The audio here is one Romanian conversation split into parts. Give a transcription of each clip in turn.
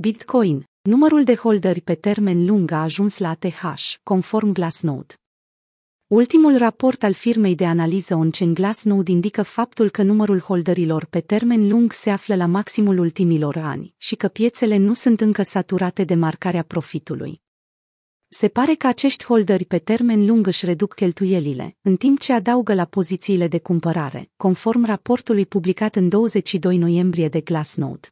Bitcoin, numărul de holderi pe termen lung a ajuns la ATH, conform Glassnode. Ultimul raport al firmei de analiză on-chain Glassnode indică faptul că numărul holderilor pe termen lung se află la maximul ultimilor ani și că piețele nu sunt încă saturate de marcarea profitului. Se pare că acești holderi pe termen lung își reduc cheltuielile, în timp ce adaugă la pozițiile de cumpărare, conform raportului publicat în 22 noiembrie de Glassnode.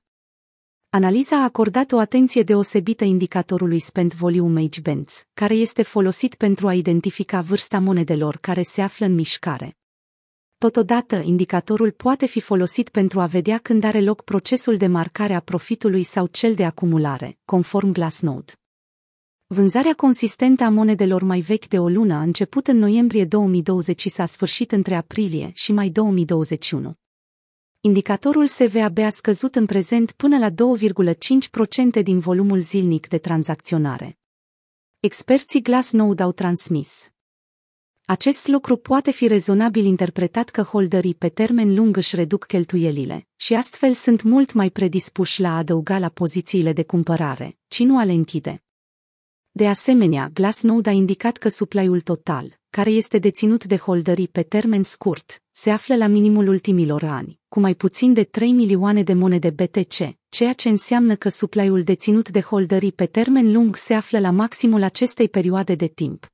Analiza a acordat o atenție deosebită indicatorului Spend Volume Age Bands, care este folosit pentru a identifica vârsta monedelor care se află în mișcare. Totodată, indicatorul poate fi folosit pentru a vedea când are loc procesul de marcare a profitului sau cel de acumulare, conform Glassnode. Vânzarea consistentă a monedelor mai vechi de o lună a început în noiembrie 2020 și s-a sfârșit între aprilie și mai 2021. Indicatorul SVAB a scăzut în prezent până la 2,5% din volumul zilnic de tranzacționare. Experții Glassnode au transmis. Acest lucru poate fi rezonabil interpretat că holderii pe termen lung își reduc cheltuielile și astfel sunt mult mai predispuși la a adăuga la pozițiile de cumpărare, ci nu a le închide. De asemenea, Glassnode a indicat că supply-ul total, care este deținut de holderii pe termen scurt, se află la minimul ultimilor ani, cu mai puțin de 3 milioane de monede BTC, ceea ce înseamnă că supply-ul deținut de holderii pe termen lung se află la maximul acestei perioade de timp.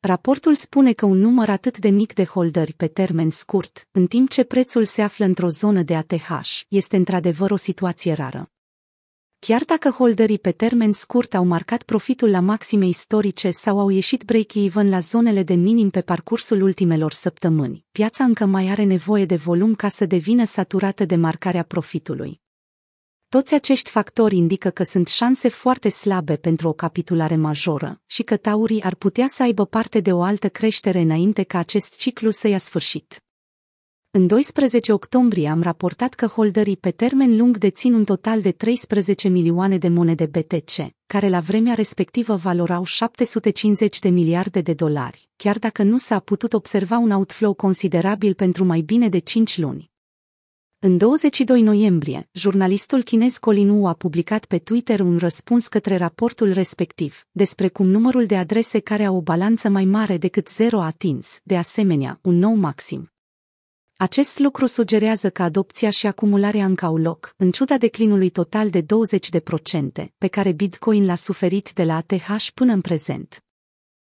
Raportul spune că un număr atât de mic de holderi pe termen scurt, în timp ce prețul se află într-o zonă de ATH, este într-adevăr o situație rară. Chiar dacă holderii pe termen scurt au marcat profitul la maxime istorice sau au ieșit break-even la zonele de minim pe parcursul ultimelor săptămâni, piața încă mai are nevoie de volum ca să devină saturată de marcarea profitului. Toți acești factori indică că sunt șanse foarte slabe pentru o capitulare majoră și că taurii ar putea să aibă parte de o altă creștere înainte ca acest ciclu să ia sfârșit. În 12 octombrie am raportat că holderii pe termen lung dețin un total de 13 milioane de monede BTC, care la vremea respectivă valorau 750 de miliarde de dolari, chiar dacă nu s-a putut observa un outflow considerabil pentru mai bine de 5 luni. În 22 noiembrie, jurnalistul chinez Colin Wu a publicat pe Twitter un răspuns către raportul respectiv, despre cum numărul de adrese care au o balanță mai mare decât zero a atins, de asemenea, un nou maxim. Acest lucru sugerează că adopția și acumularea încă au loc, în ciuda declinului total de 20% pe care Bitcoin l-a suferit de la ATH până în prezent.